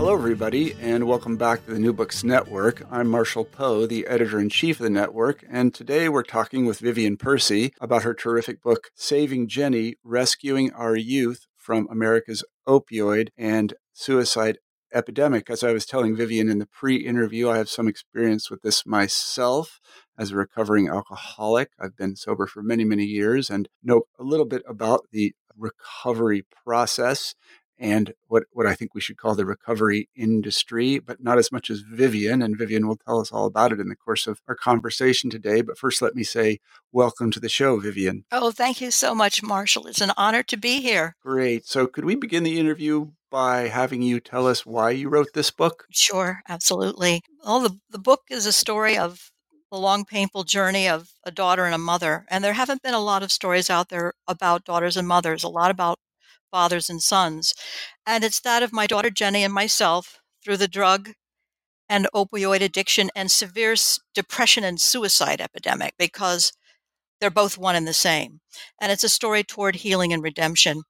Hello, everybody, and welcome back to the New Books Network. I'm Marshall Poe, the editor in chief of the network, and today we're talking with Vivian Percy about her terrific book, Saving Jenny Rescuing Our Youth from America's Opioid and Suicide Epidemic. As I was telling Vivian in the pre interview, I have some experience with this myself as a recovering alcoholic. I've been sober for many, many years and know a little bit about the recovery process and what, what I think we should call the recovery industry, but not as much as Vivian. And Vivian will tell us all about it in the course of our conversation today. But first, let me say welcome to the show, Vivian. Oh, thank you so much, Marshall. It's an honor to be here. Great. So, could we begin the interview by having you tell us why you wrote this book? Sure, absolutely. Well, the, the book is a story of the long, painful journey of a daughter and a mother. And there haven't been a lot of stories out there about daughters and mothers, a lot about fathers and sons. And it's that of my daughter Jenny and myself through the drug and opioid addiction and severe depression and suicide epidemic because they're both one and the same. And it's a story toward healing and redemption.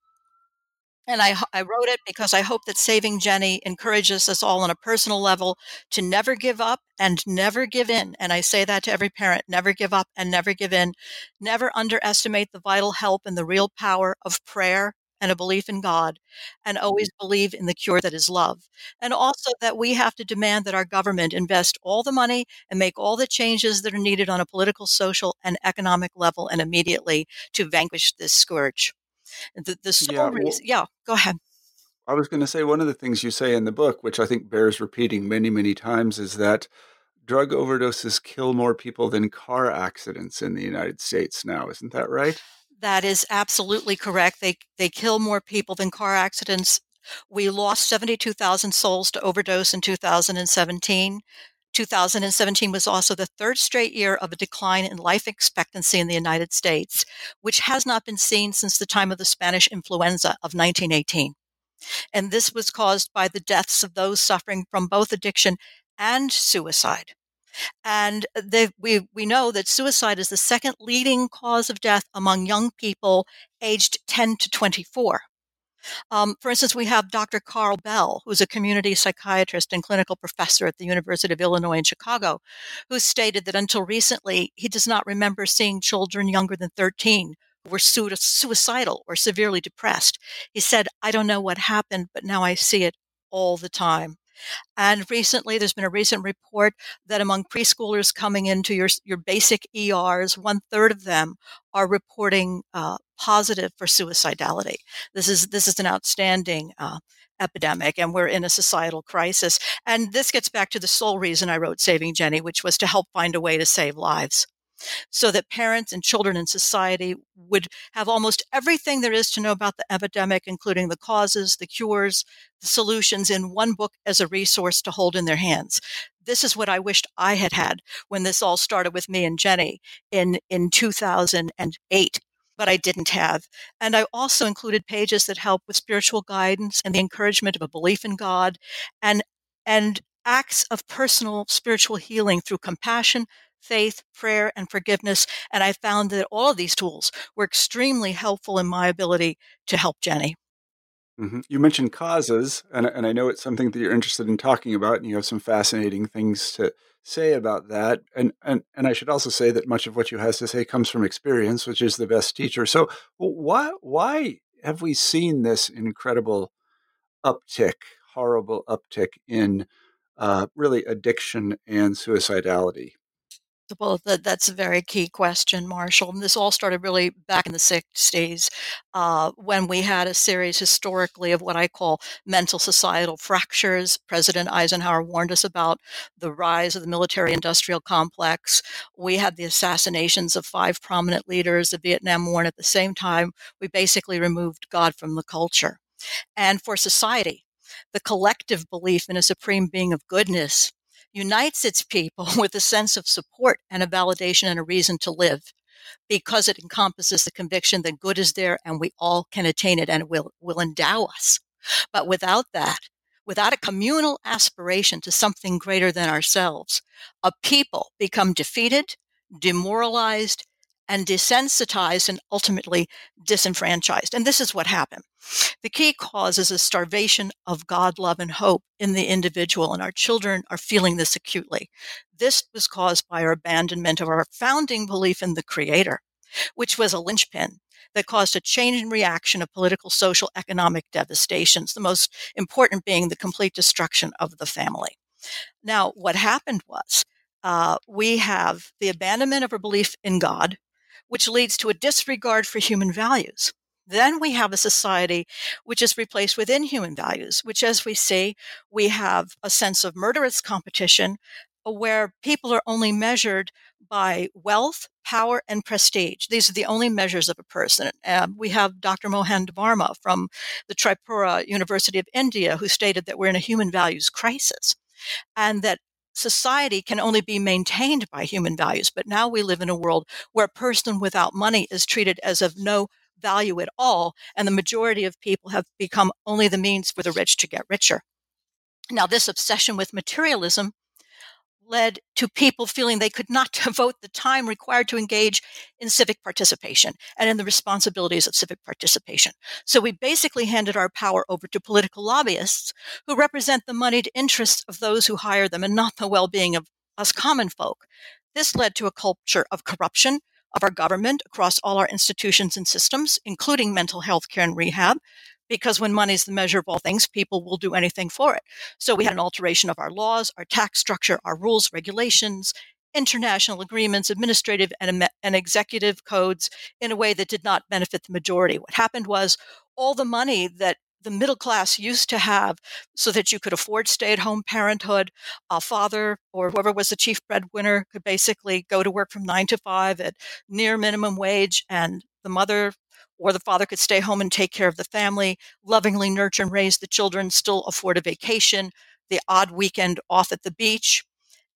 And I, I wrote it because I hope that Saving Jenny encourages us all on a personal level to never give up and never give in. And I say that to every parent never give up and never give in. Never underestimate the vital help and the real power of prayer and a belief in God, and mm-hmm. always believe in the cure that is love. And also that we have to demand that our government invest all the money and make all the changes that are needed on a political, social, and economic level and immediately to vanquish this scourge. The, the sole yeah, well, reason, yeah, go ahead. I was going to say one of the things you say in the book, which I think bears repeating many, many times, is that drug overdoses kill more people than car accidents in the United States now. Isn't that right? That is absolutely correct. They they kill more people than car accidents. We lost 72,000 souls to overdose in 2017. 2017 was also the third straight year of a decline in life expectancy in the United States, which has not been seen since the time of the Spanish influenza of 1918. And this was caused by the deaths of those suffering from both addiction and suicide. And we, we know that suicide is the second leading cause of death among young people aged 10 to 24. Um, for instance, we have Dr. Carl Bell, who's a community psychiatrist and clinical professor at the University of Illinois in Chicago, who stated that until recently, he does not remember seeing children younger than 13 who were suicidal or severely depressed. He said, I don't know what happened, but now I see it all the time. And recently, there's been a recent report that among preschoolers coming into your, your basic ERs, one third of them are reporting uh, positive for suicidality. This is this is an outstanding uh, epidemic, and we're in a societal crisis. And this gets back to the sole reason I wrote Saving Jenny, which was to help find a way to save lives so that parents and children in society would have almost everything there is to know about the epidemic, including the causes, the cures, the solutions in one book as a resource to hold in their hands. This is what I wished I had had when this all started with me and Jenny in, in 2008 but I didn't have. And I also included pages that help with spiritual guidance and the encouragement of a belief in God and and acts of personal spiritual healing through compassion, faith, prayer, and forgiveness. And I found that all of these tools were extremely helpful in my ability to help Jenny. Mm-hmm. You mentioned causes, and, and I know it's something that you're interested in talking about, and you have some fascinating things to say about that. And, and, and I should also say that much of what you have to say comes from experience, which is the best teacher. So, why, why have we seen this incredible uptick, horrible uptick in uh, really addiction and suicidality? Well, that, that's a very key question, Marshall. And this all started really back in the 60s uh, when we had a series historically of what I call mental societal fractures. President Eisenhower warned us about the rise of the military industrial complex. We had the assassinations of five prominent leaders, the Vietnam War, and at the same time, we basically removed God from the culture. And for society, the collective belief in a supreme being of goodness unites its people with a sense of support and a validation and a reason to live because it encompasses the conviction that good is there and we all can attain it and will, will endow us. But without that, without a communal aspiration to something greater than ourselves, a people become defeated, demoralized, and desensitized and ultimately disenfranchised. And this is what happened. The key cause is a starvation of God, love, and hope in the individual, and our children are feeling this acutely. This was caused by our abandonment of our founding belief in the Creator, which was a linchpin that caused a change in reaction of political, social, economic devastations, the most important being the complete destruction of the family. Now, what happened was uh, we have the abandonment of our belief in God, which leads to a disregard for human values. Then we have a society which is replaced with inhuman values, which, as we see, we have a sense of murderous competition where people are only measured by wealth, power, and prestige. These are the only measures of a person. Um, we have Dr. Mohan Verma from the Tripura University of India who stated that we're in a human values crisis and that society can only be maintained by human values. But now we live in a world where a person without money is treated as of no value at all, and the majority of people have become only the means for the rich to get richer. Now, this obsession with materialism led to people feeling they could not devote the time required to engage in civic participation and in the responsibilities of civic participation. So we basically handed our power over to political lobbyists who represent the moneyed interests of those who hire them and not the well being of us common folk. This led to a culture of corruption of our government across all our institutions and systems, including mental health care and rehab, because when money is the measure of all things, people will do anything for it. So we had an alteration of our laws, our tax structure, our rules, regulations, international agreements, administrative and, and executive codes in a way that did not benefit the majority. What happened was all the money that the middle class used to have so that you could afford stay at home parenthood. A father or whoever was the chief breadwinner could basically go to work from nine to five at near minimum wage, and the mother or the father could stay home and take care of the family, lovingly nurture and raise the children, still afford a vacation, the odd weekend off at the beach,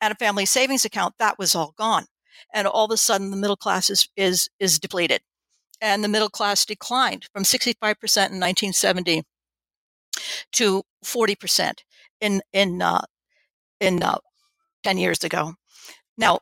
and a family savings account. That was all gone. And all of a sudden, the middle class is, is, is depleted. And the middle class declined from 65% in 1970 to 40% in in uh, in uh, 10 years ago. Now,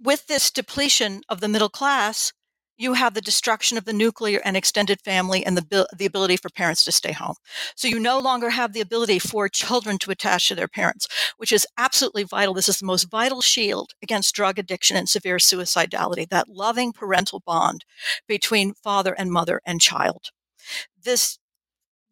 with this depletion of the middle class, you have the destruction of the nuclear and extended family and the, the ability for parents to stay home. So you no longer have the ability for children to attach to their parents, which is absolutely vital. This is the most vital shield against drug addiction and severe suicidality, that loving parental bond between father and mother and child. This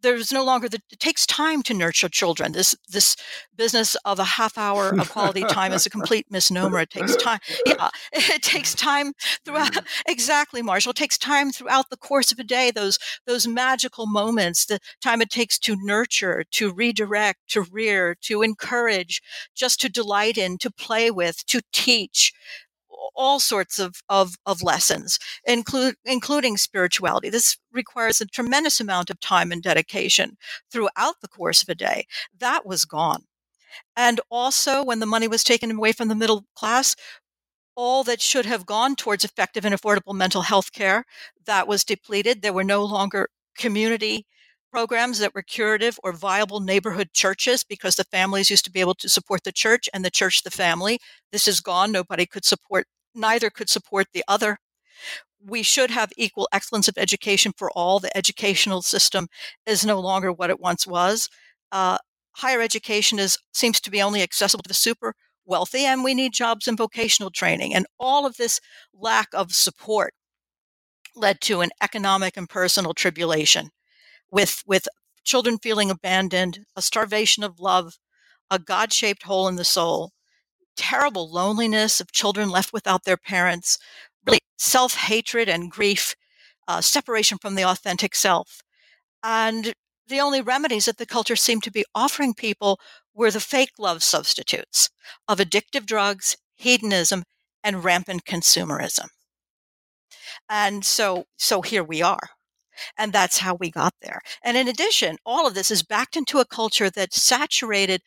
there's no longer the it takes time to nurture children this this business of a half hour of quality time is a complete misnomer it takes time yeah it takes time throughout mm. exactly marshall it takes time throughout the course of a day those those magical moments the time it takes to nurture to redirect to rear to encourage just to delight in to play with to teach all sorts of, of, of lessons, include, including spirituality. This requires a tremendous amount of time and dedication throughout the course of a day. That was gone. And also, when the money was taken away from the middle class, all that should have gone towards effective and affordable mental health care that was depleted. There were no longer community programs that were curative or viable neighborhood churches because the families used to be able to support the church and the church the family. This is gone. Nobody could support neither could support the other. We should have equal excellence of education for all. The educational system is no longer what it once was. Uh, higher education is seems to be only accessible to the super wealthy, and we need jobs and vocational training. And all of this lack of support led to an economic and personal tribulation, with with children feeling abandoned, a starvation of love, a God-shaped hole in the soul, terrible loneliness of children left without their parents, really self hatred and grief, uh, separation from the authentic self. And the only remedies that the culture seemed to be offering people were the fake love substitutes of addictive drugs, hedonism, and rampant consumerism. And so, so here we are. And that's how we got there. And in addition, all of this is backed into a culture that's saturated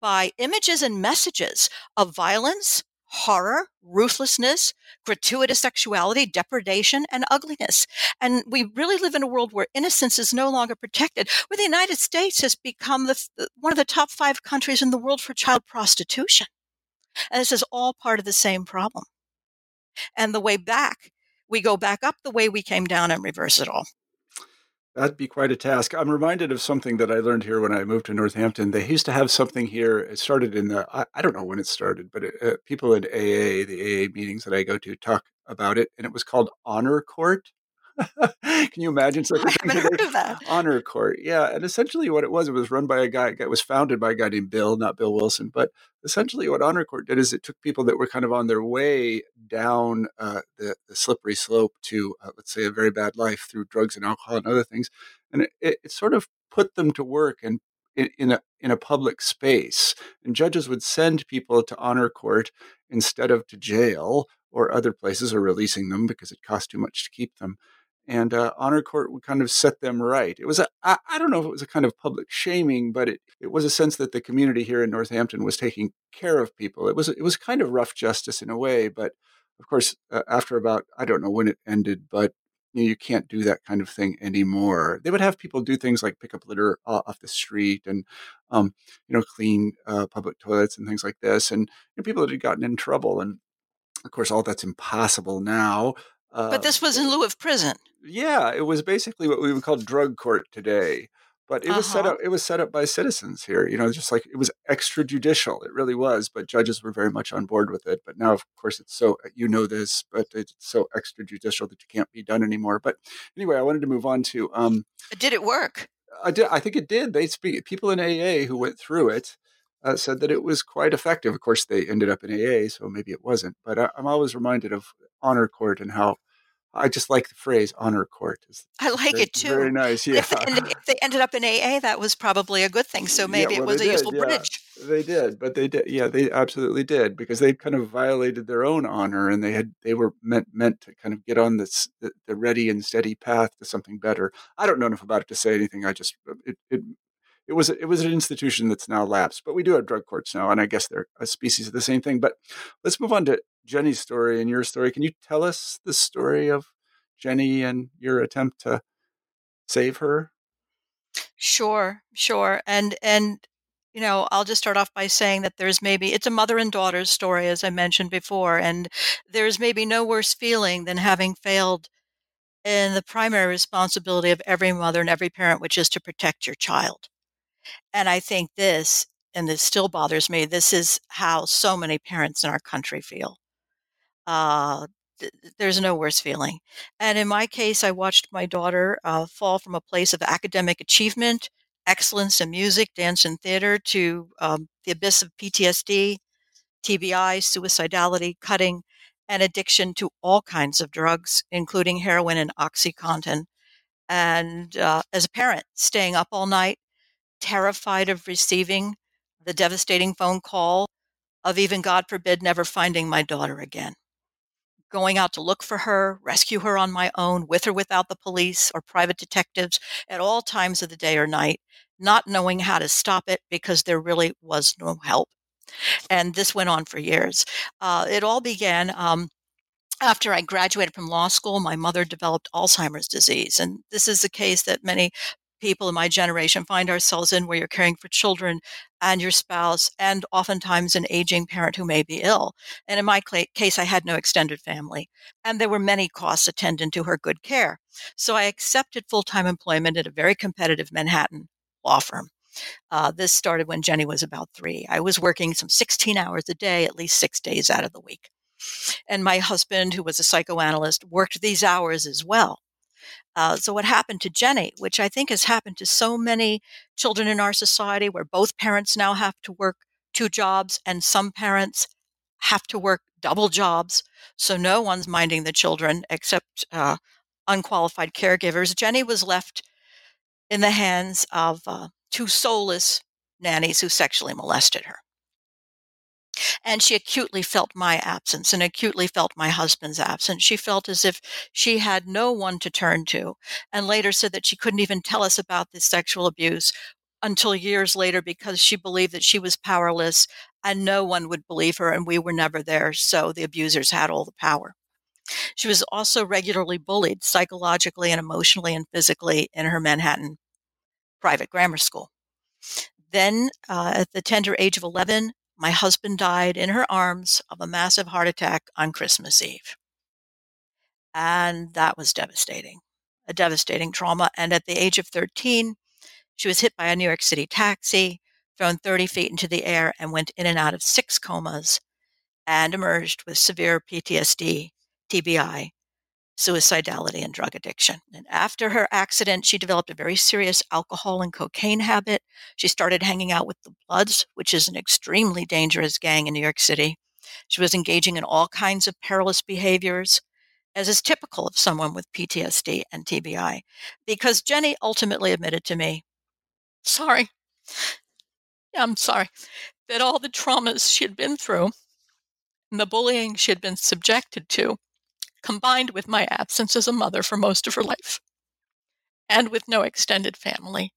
by images and messages of violence, horror, ruthlessness, gratuitous sexuality, depredation, and ugliness. And we really live in a world where innocence is no longer protected, where the United States has become the, one of the top five countries in the world for child prostitution. And this is all part of the same problem. And the way back, we go back up the way we came down and reverse it all. That'd be quite a task. I'm reminded of something that I learned here when I moved to Northampton. They used to have something here. It started in the, I, I don't know when it started, but it, uh, people in AA, the AA meetings that I go to, talk about it. And it was called Honor Court. Can you imagine such a thing? I haven't heard of that. Honor Court, yeah. And essentially, what it was, it was run by a guy. It was founded by a guy named Bill, not Bill Wilson. But essentially, what Honor Court did is it took people that were kind of on their way down uh, the, the, slippery slope to, uh, let's say, a very bad life through drugs and alcohol and other things, and it, it sort of put them to work and in, in a in a public space. And judges would send people to honor court instead of to jail or other places or releasing them because it cost too much to keep them and uh, honor court would kind of set them right. It was a I, I don't know if it was a kind of public shaming, but it, it was a sense that the community here in Northampton was taking care of people. It was it was kind of rough justice in a way, but of course uh, after about I don't know when it ended, but you, know, you can't do that kind of thing anymore. They would have people do things like pick up litter off the street and um, you know clean uh, public toilets and things like this, and you know, people that had gotten in trouble and. Of course, all that's impossible now. Uh, but this was in lieu of prison. Yeah, it was basically what we would call drug court today. But it uh-huh. was set uh-huh. up. It was set up by citizens here. You know, just like it was extrajudicial. It really was. But judges were very much on board with it. But now, of course, it's so you know this, but it's so extrajudicial that you can't be done anymore. But anyway, I wanted to move on to. Um, did it work? I did. I think it did. They speak. People in AA who went through it uh, said that it was quite effective. Of course, they ended up in AA, so maybe it wasn't. But I, I'm always reminded of honor court and how I just like the phrase honor court. It's I like very, it too. Very nice. Yeah. If, if, they ended up in AA, that was probably a good thing. So maybe yeah, well, it was a did, useful yeah. bridge. They did, but they did. Yeah, they absolutely did because they kind of violated their own honor, and they had they were meant meant to kind of get on this the, the ready and steady path to something better. I don't know enough about it to say anything. I just it, it it was it was an institution that's now lapsed, but we do have drug courts now, and I guess they're a species of the same thing. But let's move on to Jenny's story and your story. Can you tell us the story of Jenny and your attempt to save her? Sure, sure, and and you know I'll just start off by saying that there's maybe it's a mother and daughter's story, as I mentioned before, and there's maybe no worse feeling than having failed in the primary responsibility of every mother and every parent, which is to protect your child. And I think this, and this still bothers me, this is how so many parents in our country feel. Uh, th- there's no worse feeling. And in my case, I watched my daughter uh, fall from a place of academic achievement, excellence in music, dance, and theater to um, the abyss of PTSD, TBI, suicidality, cutting, and addiction to all kinds of drugs, including heroin and Oxycontin. And uh, as a parent, staying up all night, terrified of receiving the devastating phone call of even, God forbid, never finding my daughter again. Going out to look for her, rescue her on my own, with or without the police or private detectives at all times of the day or night, not knowing how to stop it because there really was no help. And this went on for years. Uh, it all began um, after I graduated from law school, my mother developed Alzheimer's disease. And this is a case that many people in my generation find ourselves in where you're caring for children and your spouse and oftentimes an aging parent who may be ill. And in my case, I had no extended family and there were many costs attendant to her good care. So I accepted full-time employment at a very competitive Manhattan law firm. Uh, this started when Jenny was about three. I was working some 16 hours a day, at least six days out of the week. And my husband, who was a psychoanalyst, worked these hours as well. Uh, so, what happened to Jenny, which I think has happened to so many children in our society, where both parents now have to work two jobs, and some parents have to work double jobs. So no one's minding the children except uh, unqualified caregivers. Jenny was left in the hands of uh, two soulless nannies who sexually molested her. And she acutely felt my absence and acutely felt my husband's absence. She felt as if she had no one to turn to, and later said that she couldn't even tell us about this sexual abuse until years later because she believed that she was powerless and no one would believe her, and we were never there. So the abusers had all the power. She was also regularly bullied psychologically and emotionally and physically in her Manhattan private grammar school. Then, uh, at the tender age of 11, my husband died in her arms of a massive heart attack on Christmas Eve. And that was devastating, a devastating trauma. And at the age of 13, she was hit by a New York City taxi, thrown 30 feet into the air, and went in and out of six comas and emerged with severe PTSD, TBI, suicidality, and drug addiction. And after her accident, she developed a very serious alcohol and cocaine habit. She started hanging out with the Bloods, which is an extremely dangerous gang in New York City. She was engaging in all kinds of perilous behaviors, as is typical of someone with PTSD and TBI, because Jenny ultimately admitted to me, sorry, I'm sorry, that all the traumas she had been through and the bullying she had been subjected to combined with my absence as a mother for most of her life, and with no extended family,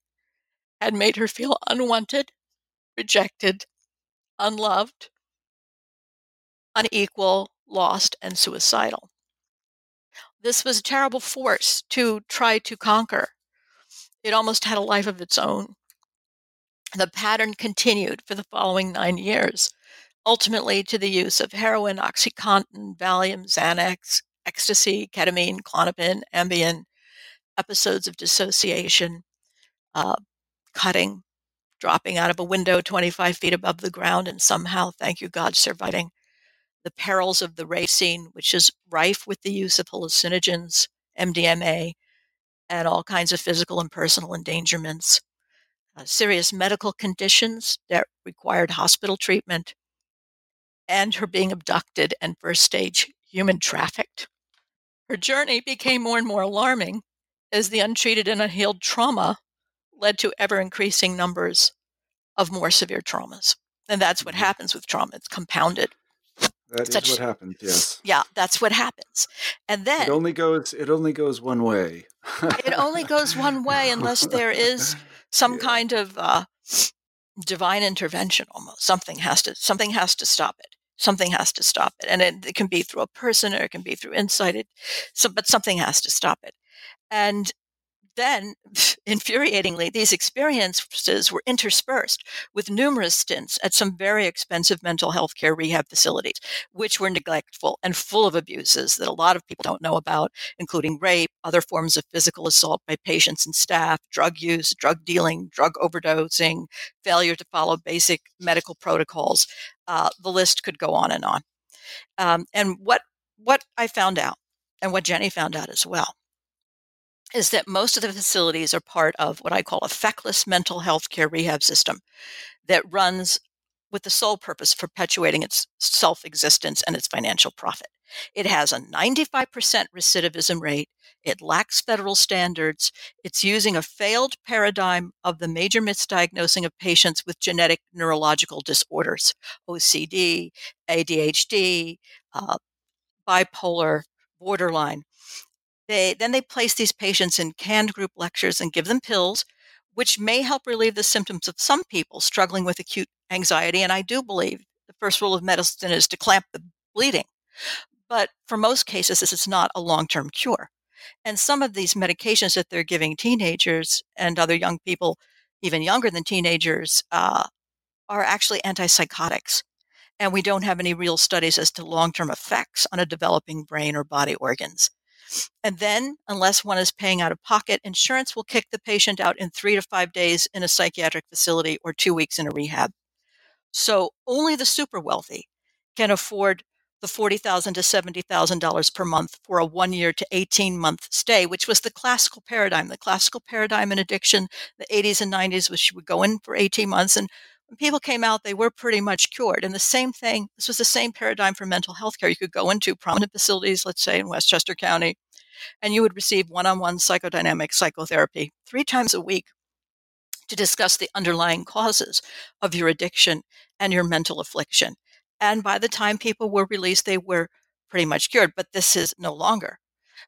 had made her feel unwanted, rejected, unloved, unequal, lost, and suicidal. This was a terrible force to try to conquer. It almost had a life of its own. The pattern continued for the following nine years, ultimately to the use of heroin, Oxycontin, Valium, Xanax, ecstasy, ketamine, Klonopin, Ambien, episodes of dissociation, uh, cutting, dropping out of a window 25 feet above the ground, and somehow, thank you God, surviving. The perils of the rape scene, which is rife with the use of hallucinogens, MDMA, and all kinds of physical and personal endangerments. Uh, serious medical conditions that required hospital treatment, and her being abducted and first stage human trafficked. Her journey became more and more alarming as the untreated and unhealed trauma led to ever increasing numbers of more severe traumas. And that's what mm-hmm. happens with trauma. It's compounded. That Such, is what happens, yes. Yeah, that's what happens. And then it only goes it only goes one way. it only goes one way unless there is some yeah. kind of uh, divine intervention almost. Something has to something has to stop it something has to stop it. And it, it, can be through a person or it can be through insight. It, so, but something has to stop it. And then, infuriatingly, these experiences were interspersed with numerous stints at some very expensive mental health care rehab facilities, which were neglectful and full of abuses that a lot of people don't know about, including rape, other forms of physical assault by patients and staff, drug use, drug dealing, drug overdosing, failure to follow basic medical protocols. Uh, the list could go on and on. Um, and what what I found out, and what Jenny found out as well, is that most of the facilities are part of what I call a feckless mental health care rehab system that runs with the sole purpose of perpetuating its self existence and its financial profit. It has a 95% recidivism rate. It lacks federal standards. It's using a failed paradigm of the major misdiagnosing of patients with genetic neurological disorders, OCD, ADHD, uh, bipolar, borderline. They then they place these patients in canned group lectures and give them pills, which may help relieve the symptoms of some people struggling with acute anxiety. And I do believe the first rule of medicine is to clamp the bleeding. But for most cases, this is not a long term cure. And some of these medications that they're giving teenagers and other young people, even younger than teenagers, uh, are actually antipsychotics. And we don't have any real studies as to long term effects on a developing brain or body organs. And then, unless one is paying out of pocket, insurance will kick the patient out in three to five days in a psychiatric facility or two weeks in a rehab. So only the super wealthy can afford the 40,000 to $70,000 per month for a one year to 18 month stay, which was the classical paradigm. The classical paradigm in addiction, the 80s and 90s was she would go in for 18 months and when people came out, they were pretty much cured. And the same thing, this was the same paradigm for mental health care. You could go into prominent facilities, let's say in Westchester County, and you would receive one on one psychodynamic psychotherapy three times a week to discuss the underlying causes of your addiction and your mental affliction. And by the time people were released, they were pretty much cured. But this is no longer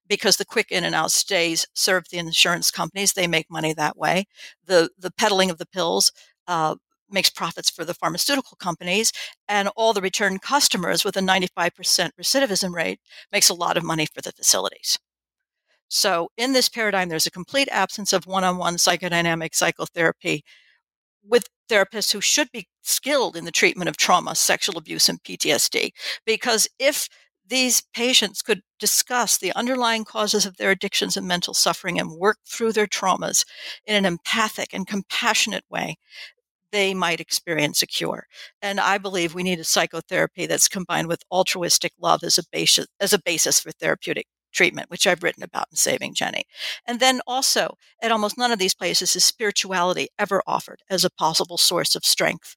because the quick in and out stays serve the insurance companies. They make money that way. The the peddling of the pills uh, makes profits for the pharmaceutical companies, and all the return customers with a 95% recidivism rate makes a lot of money for the facilities. So, in this paradigm, there's a complete absence of one on one psychodynamic psychotherapy with therapists who should be skilled in the treatment of trauma, sexual abuse, and PTSD. Because if these patients could discuss the underlying causes of their addictions and mental suffering and work through their traumas in an empathic and compassionate way, they might experience a cure. And I believe we need a psychotherapy that's combined with altruistic love as a basis as a basis for therapeutic treatment, which I've written about in Saving Jenny. And then also, at almost none of these places is spirituality ever offered as a possible source of strength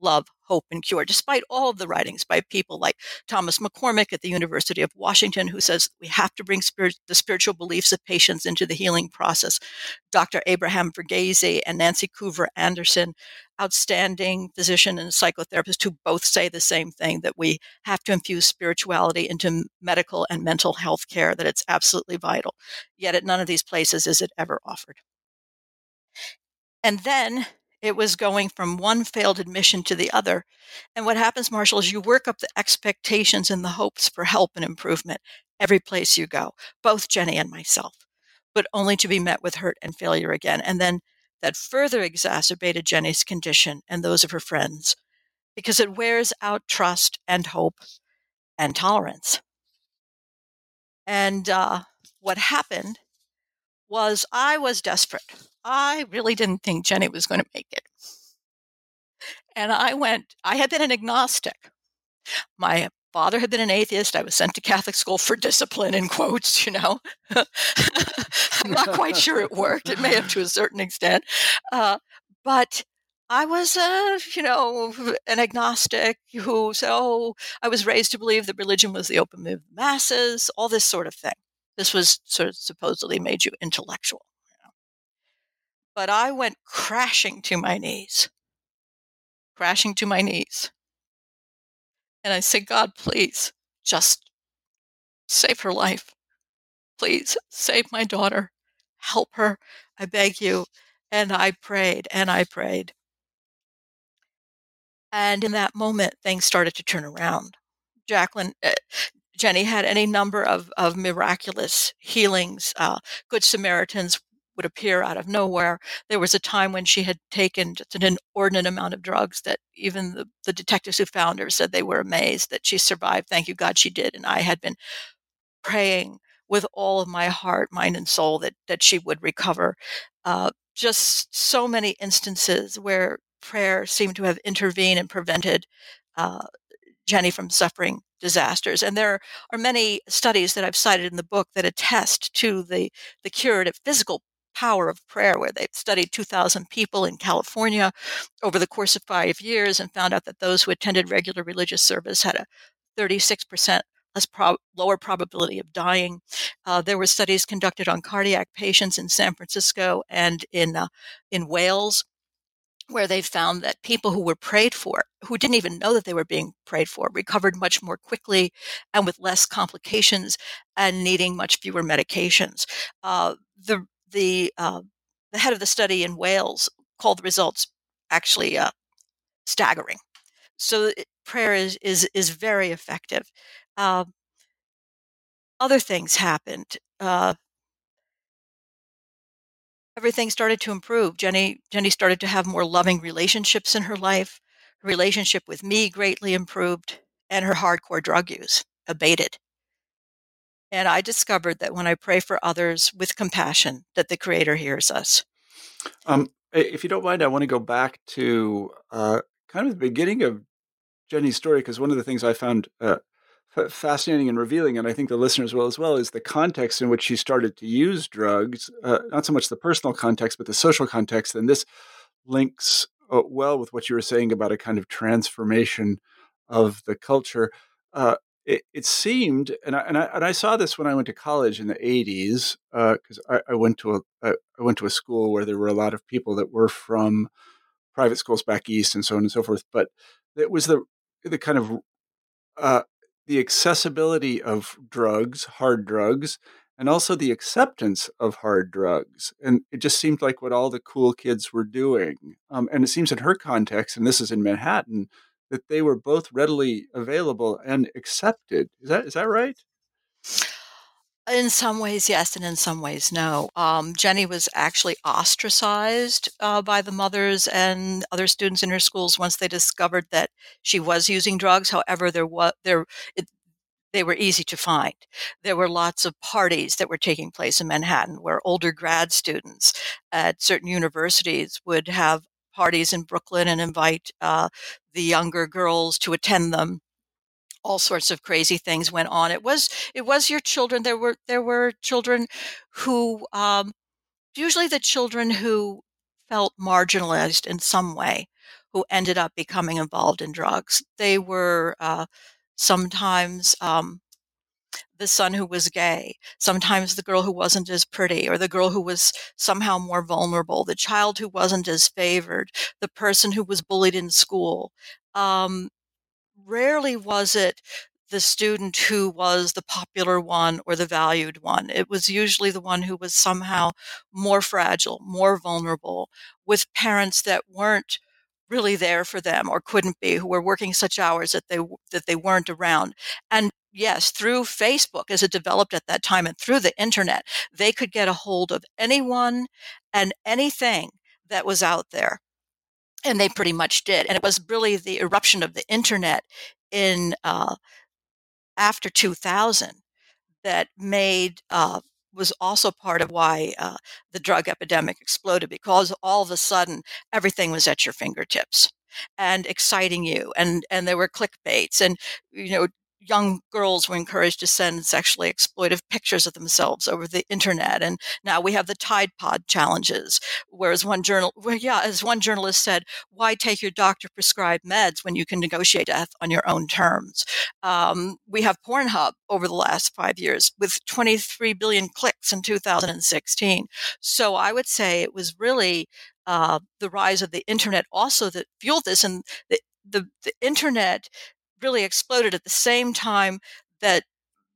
love, hope, and cure, despite all of the writings by people like Thomas McCormick at the University of Washington, who says we have to bring spirit, the spiritual beliefs of patients into the healing process. Dr. Abraham Verghese and Nancy Coover Anderson, outstanding physician and psychotherapist, who both say the same thing that we have to infuse spirituality into medical and mental health care, that it's absolutely vital. Yet at none of these places is it ever offered. And then it was going from one failed admission to the other. And what happens, Marshall, is you work up the expectations and the hopes for help and improvement every place you go, both Jenny and myself, but only to be met with hurt and failure again. And then that further exacerbated Jenny's condition and those of her friends because it wears out trust and hope and tolerance. And uh, what happened was I was desperate. I really didn't think Jenny was going to make it. And I went, I had been an agnostic. My father had been an atheist. I was sent to Catholic school for discipline, in quotes, you know. I'm not quite sure it worked. It may have to a certain extent. Uh, but I was, a, you know, an agnostic who, so I was raised to believe that religion was the opium of masses, all this sort of thing. This was sort of supposedly made you intellectual. But I went crashing to my knees, crashing to my knees. And I said, God, please just save her life. Please save my daughter. Help her. I beg you. And I prayed and I prayed. And in that moment, things started to turn around. Jacqueline, uh, Jenny had any number of, of miraculous healings. Uh, Good Samaritans would appear out of nowhere. There was a time when she had taken just an inordinate amount of drugs that even the, the detectives who found her said they were amazed that she survived. Thank you, God, she did. And I had been praying with all of my heart, mind, and soul that, that she would recover. Uh, just so many instances where prayer seemed to have intervened and prevented uh, Jenny from suffering disasters. And there are many studies that I've cited in the book that attest to the, the curative physical power of prayer, where they've studied 2,000 people in California over the course of five years and found out that those who attended regular religious service had a 36% less pro- lower probability of dying. Uh, there were studies conducted on cardiac patients in San Francisco and in uh, in Wales where they found that people who were prayed for, who didn't even know that they were being prayed for, recovered much more quickly and with less complications and needing much fewer medications. Uh, the the uh, the head of the study in Wales called the results actually uh, staggering. So prayer is is is very effective. Um, other things happened. Uh, everything started to improve. Jenny Jenny started to have more loving relationships in her life. Her relationship with me greatly improved, and her hardcore drug use abated. And I discovered that when I pray for others with compassion, that the Creator hears us. Um, if you don't mind, I want to go back to uh, kind of the beginning of Jenny's story because one of the things I found uh, fascinating and revealing, and I think the listeners will as well, is the context in which she started to use drugs. Uh, not so much the personal context, but the social context. And this links uh, well with what you were saying about a kind of transformation of the culture. Uh, it, it, seemed, and I, and I, and I saw this when I went to college in the '80s because uh, I, I, went to a I went to a school where there were a lot of people that were from private schools back east and so on and so forth. But it was the the kind of uh, the accessibility of drugs, hard drugs, and also the acceptance of hard drugs. And it just seemed like what all the cool kids were doing. Um, and it seems in her context, and this is in Manhattan, that they were both readily available and accepted. Is that is that right? In some ways, yes, and in some ways, no. Um, Jenny was actually ostracized uh, by the mothers and other students in her schools once they discovered that she was using drugs. However, there was there it, they were easy to find. There were lots of parties that were taking place in Manhattan where older grad students at certain universities would have parties in Brooklyn and invite uh, the younger girls to attend them all sorts of crazy things went on. It was it was your children. There were there were children who um, usually the children who felt marginalized in some way who ended up becoming involved in drugs. They were uh, sometimes um, the son who was gay, sometimes the girl who wasn't as pretty, or the girl who was somehow more vulnerable, the child who wasn't as favored, the person who was bullied in school. Um, rarely was it the student who was the popular one or the valued one. It was usually the one who was somehow more fragile, more vulnerable, with parents that weren't really there for them or couldn't be, who were working such hours that they that they weren't around. And yes, through Facebook as it developed at that time and through the internet, they could get a hold of anyone and anything that was out there. And they pretty much did. And it was really the eruption of the internet in uh, after 2000 that made uh, was also part of why uh, the drug epidemic exploded because all of a sudden everything was at your fingertips and exciting you and and there were clickbaits and you know young girls were encouraged to send sexually exploitive pictures of themselves over the internet. And now we have the Tide Pod challenges. Whereas one journal, well, yeah, as one journalist said, why take your doctor prescribed meds when you can negotiate death on your own terms? Um, we have Pornhub over the last five years with 23 billion clicks in 2016. So I would say it was really uh, the rise of the internet also that fueled this. And the, the, the internet really exploded at the same time that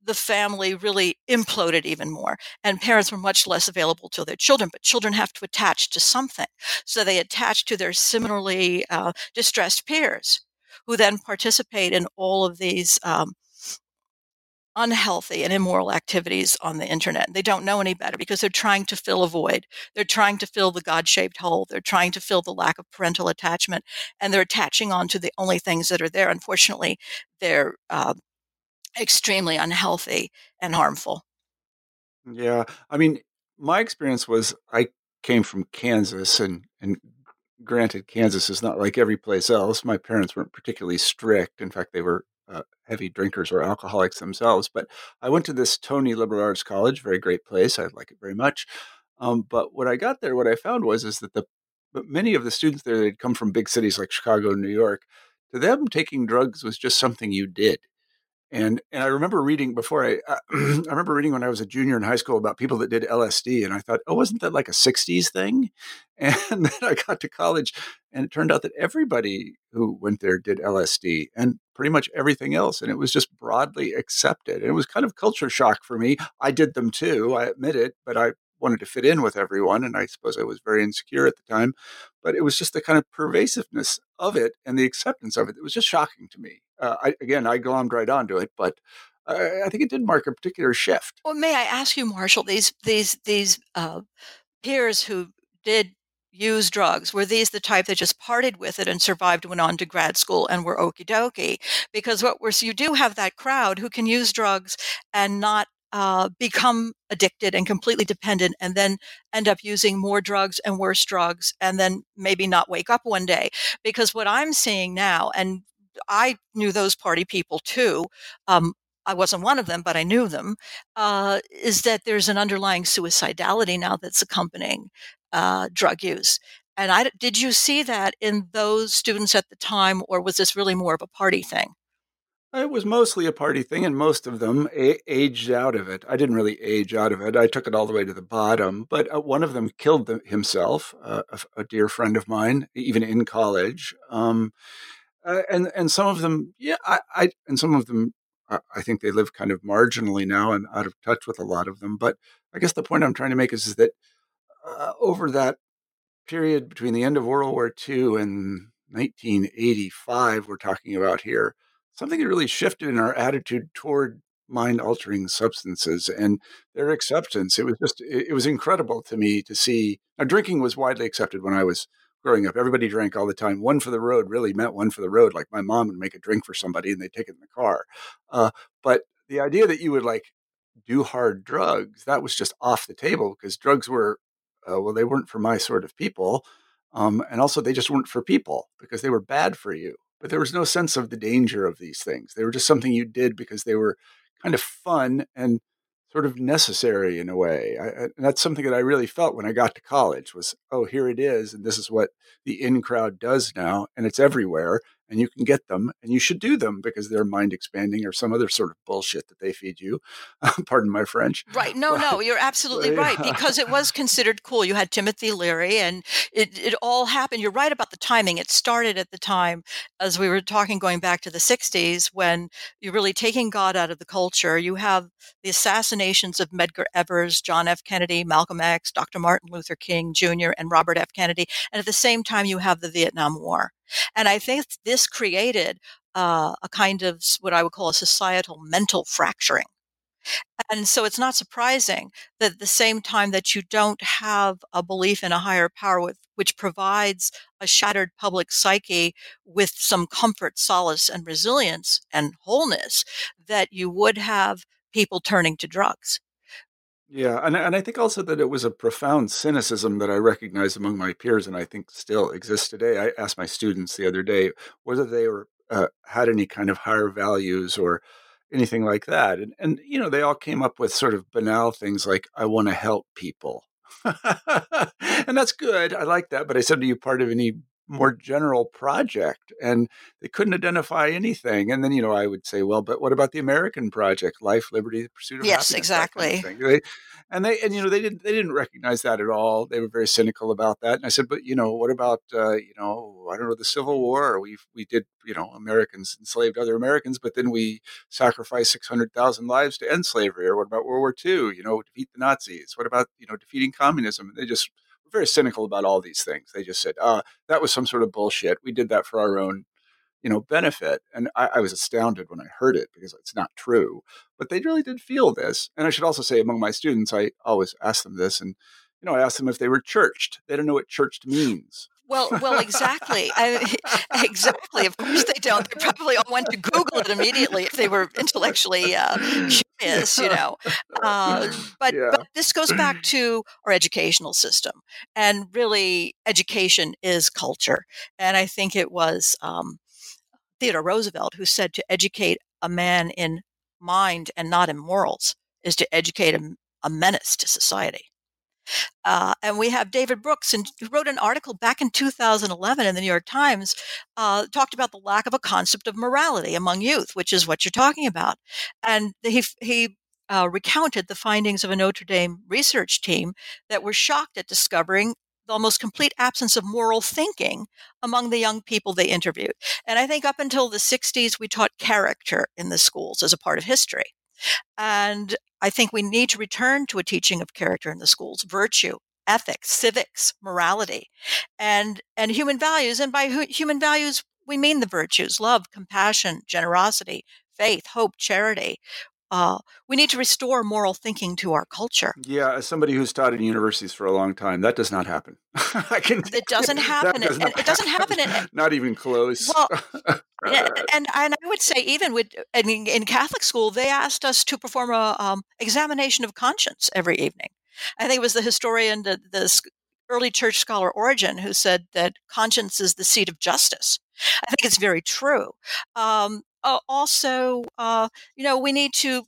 the family really imploded even more and parents were much less available to their children but children have to attach to something. So they attach to their similarly uh, distressed peers who then participate in all of these um, unhealthy and immoral activities on the internet. They don't know any better because they're trying to fill a void. They're trying to fill the God shaped hole. They're trying to fill the lack of parental attachment and they're attaching on to the only things that are there. Unfortunately, they're uh, extremely unhealthy and harmful. Yeah. I mean, my experience was I came from Kansas and, and granted, Kansas is not like every place else. My parents weren't particularly strict. In fact, they were heavy drinkers or alcoholics themselves. But I went to this Tony Liberal Arts College, very great place. I like it very much. Um, but when I got there, what I found was is that the many of the students there they'd come from big cities like Chicago and New York. To them, taking drugs was just something you did. And and I remember reading before I uh, I remember reading when I was a junior in high school about people that did LSD, and I thought, oh, wasn't that like a '60s thing? And then I got to college, and it turned out that everybody who went there did LSD and pretty much everything else, and it was just broadly accepted. And it was kind of culture shock for me. I did them too, I admit it, but I wanted to fit in with everyone, and I suppose I was very insecure at the time. But it was just the kind of pervasiveness of it and the acceptance of it. It was just shocking to me. Uh, I, again, I glommed right onto it, but I, I, think it did mark a particular shift. Well, may I ask you, Marshall, these these these uh, peers who did use drugs? Were these the type that just parted with it and survived, went on to grad school, and were okie dokie? Because what we're so you do have that crowd who can use drugs and not uh, become addicted and completely dependent and then end up using more drugs and worse drugs and then maybe not wake up one day because what i'm seeing now and i knew those party people too um, I wasn't one of them, but I knew them, uh, is that there's an underlying suicidality now that's accompanying uh, drug use. And I did you see that in those students at the time, or was this really more of a party thing? It was mostly a party thing, and most of them a- aged out of it. I didn't really age out of it. I took it all the way to the bottom. But uh, one of them killed the, himself, uh, a, dear friend of mine, even in college. Um, uh, and and some of them, yeah, I, I and some of them, I think they live kind of marginally now and out of touch with a lot of them. But I guess the point I'm trying to make is, is that uh, over that period between the end of World War II and 1985, we're talking about here, something had really shifted in our attitude toward mind altering substances and their acceptance. It was just, it, was incredible to me to see. Now, drinking was widely accepted when I was growing up. Everybody drank all the time. One for the road really meant one for the road. Like my mom would make a drink for somebody and they'd take it in the car. Uh, but the idea that you would like do hard drugs, that was just off the table because drugs were, uh, well, they weren't for my sort of people. Um, and also, they just weren't for people because they were bad for you but there was no sense of the danger of these things. They were just something you did because they were kind of fun and sort of necessary in a way. I, and that's something that I really felt when I got to college was, oh, here it is, and this is what the in crowd does now, and it's everywhere, and you can get them, and you should do them because they're mind expanding or some other sort of bullshit that they feed you. Pardon my French. Right? No, but, no, you're absolutely yeah. right because it was considered cool. You had Timothy Leary, and it it all happened. You're right about the timing. It started at the time as we were talking, going back to the '60s, when you're really taking God out of the culture. You have the assassinations of Medgar Evers, John F. Kennedy, Malcolm X, Dr. Martin Luther King Jr., and Robert F. Kennedy. And at the same time, you have the Vietnam War. And I think this created uh, a kind of what I would call a societal mental fracturing. And so it's not surprising that at the same time that you don't have a belief in a higher power with, which provides a shattered public psyche with some comfort, solace, and resilience and wholeness, that you would have people turning to drugs. Yeah, and and I think also that it was a profound cynicism that I recognize among my peers, and I think still exists today. I asked my students the other day whether they were uh, had any kind of higher values or anything like that, and and you know they all came up with sort of banal things like I want to help people, and that's good. I like that, but I said, "Are you part of any more general project and they couldn't identify anything and then you know i would say well but what about the american project life liberty the pursuit of yes exactly kind of they, and they and you know they didn't they didn't recognize that at all they were very cynical about that and i said but you know what about uh, you know i don't know the civil war we we did you know americans enslaved other americans but then we sacrificed 600000 lives to end slavery or what about world war ii you know defeat the nazis? What about you know defeating communism? And they just very cynical about all these things. They just said, uh, that was some sort of bullshit. We did that for our own, you know, benefit. And I, I was astounded when I heard it because it's not true. But they really did feel this. And I should also say among my students, I always ask them this. And, you know, I asked them if they were churched. They don't know what churched means. Well, well, exactly, I, exactly. Of course, they don't. They probably all went to Google it immediately if they were intellectually uh, curious, you know. Uh, but yeah. but this goes back to our educational system, and really, education is culture. And I think it was um, Theodore Roosevelt who said to educate a man in mind and not in morals is to educate a, a menace to society. Uh, and we have David Brooks, and who wrote an article back in 2011 in the New York Times, uh, talked about the lack of a concept of morality among youth, which is what you're talking about. And he he uh, recounted the findings of a Notre Dame research team that were shocked at discovering the almost complete absence of moral thinking among the young people they interviewed. And I think up until the 60s, we taught character in the schools as a part of history. And I think we need to return to a teaching of character in the schools, virtue, ethics, civics, morality, and and human values. And by human values, we mean the virtues: love, compassion, generosity, faith, hope, charity. Uh, we need to restore moral thinking to our culture. Yeah, as somebody who's taught in universities for a long time, that does not happen. I can. It doesn't happen. Does it, doesn't happen. In, not even close. Well, and, and, and I would say even with in, in Catholic school, they asked us to perform a um, examination of conscience every evening. I think it was the historian, the, the early church scholar Origen, who said that conscience is the seat of justice. I think it's very true. Um, uh, also, uh, you know, we need to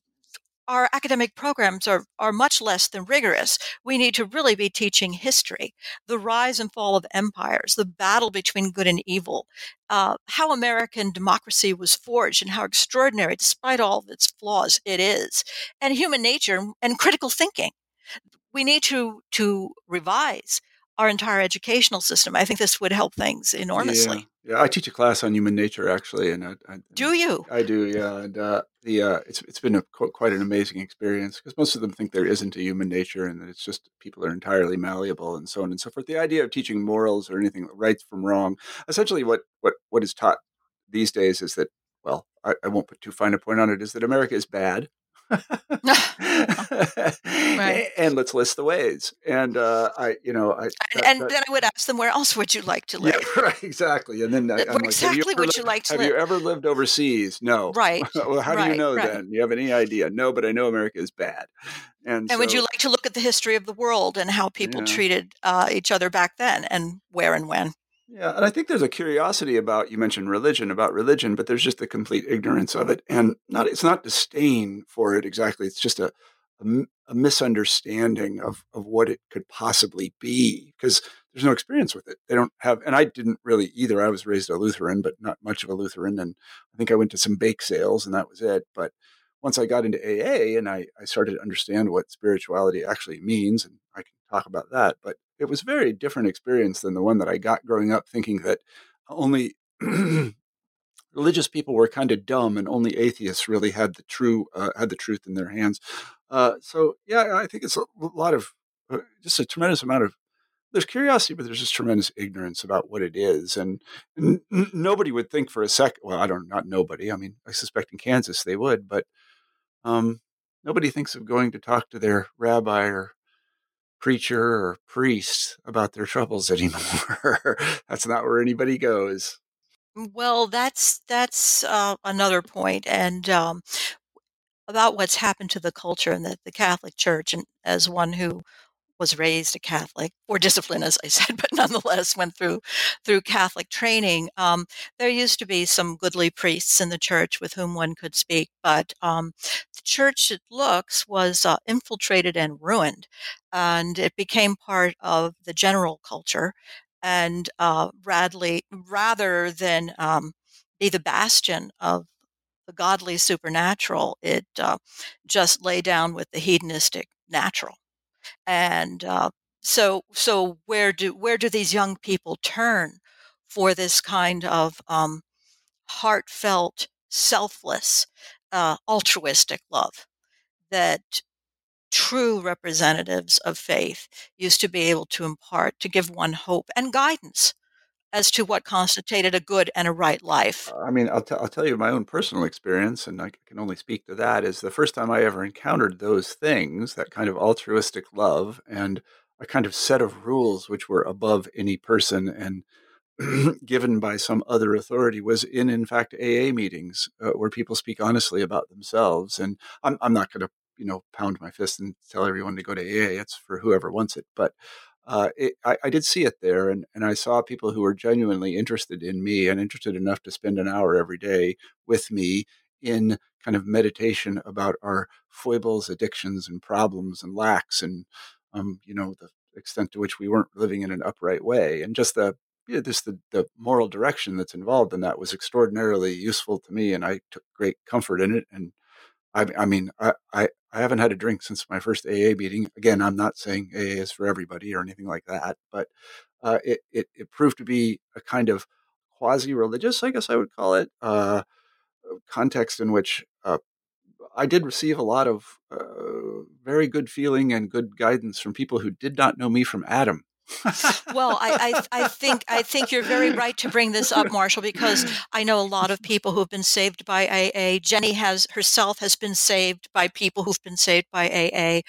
our academic programs are, are much less than rigorous. We need to really be teaching history, the rise and fall of empires, the battle between good and evil, uh, how American democracy was forged, and how extraordinary, despite all of its flaws, it is, and human nature and critical thinking. We need to to revise our entire educational system. I think this would help things enormously. Yeah, I teach a class on human nature actually, and I, I do you? I do, yeah. And uh, the uh, it's it's been a, quite an amazing experience because most of them think there isn't a human nature and that it's just people are entirely malleable and so on and so forth. The idea of teaching morals or anything right from wrong, essentially, what what what is taught these days is that well, I, I won't put too fine a point on it, is that America is bad right. And let's list the ways. And uh, I, you know, I that, and that, then I would ask them, where else would you like to live? Yeah, right, exactly. And then I, am like, exactly would you like to have live? you ever lived overseas? No. Right. well, how right, do you know right. then? You have any idea? No, but I know America is bad. And, and so, would you like to look at the history of the world and how people yeah. treated uh, each other back then, and where and when? Yeah, and I think there's a curiosity about you mentioned religion about religion, but there's just a complete ignorance of it, and not it's not disdain for it exactly. It's just a a, a misunderstanding of of what it could possibly be because there's no experience with it. They don't have, and I didn't really either. I was raised a Lutheran, but not much of a Lutheran, and I think I went to some bake sales, and that was it. But once I got into AA and I, I started to understand what spirituality actually means, and I can talk about that, but it was a very different experience than the one that I got growing up, thinking that only religious people were kind of dumb and only atheists really had the true uh, had the truth in their hands. Uh, so yeah, I think it's a lot of uh, just a tremendous amount of there's curiosity, but there's just tremendous ignorance about what it is, and, n- nobody would think for a second. Well, I don't not nobody. I mean, I suspect in Kansas they would, but um, nobody thinks of going to talk to their rabbi or preacher or priest about their troubles anymore. That's not where anybody goes. Well, that's that's uh, another point, and um, about what's happened to the culture and the, the Catholic Church, and as one who was raised a Catholic or disciplined, as I said, but nonetheless went through through Catholic training. Um, there used to be some goodly priests in the church with whom one could speak, but um, the church, it looks, was uh, infiltrated and ruined, and it became part of the general culture. And uh, Radley, rather than um, be the bastion of the godly supernatural, it uh, just lay down with the hedonistic natural and uh, so so where do where do these young people turn for this kind of um, heartfelt selfless uh, altruistic love that true representatives of faith used to be able to impart to give one hope and guidance as to what constituted a good and a right life. I mean, I'll, t- I'll tell you my own personal experience, and I can only speak to that. Is the first time I ever encountered those things, that kind of altruistic love, and a kind of set of rules which were above any person and given by some other authority, was in, in fact, AA meetings uh, where people speak honestly about themselves. And I'm, I'm not going to, you know, pound my fist and tell everyone to go to AA. It's for whoever wants it, but uh, it, I, I, did see it there, and, and I saw people who were genuinely interested in me and interested enough to spend an hour every day with me in kind of meditation about our foibles, addictions, and problems and lacks, and um, you know the extent to which we weren't living in an upright way, and just the you know, just the, the moral direction that's involved in that was extraordinarily useful to me, and I took great comfort in it, and I, I mean, I, I, I haven't had a drink since my first AA meeting. Again, I'm not saying AA is for everybody or anything like that, but uh, it, it, it proved to be a kind of quasi-religious, I guess I would call it, uh, context in which uh, I did receive a lot of uh, very good feeling and good guidance from people who did not know me from Adam well, I, I, I, think I think you're very right to bring this up, Marshall, because I know a lot of people who have been saved by AA. Jenny has herself has been saved by people who've been saved by AA.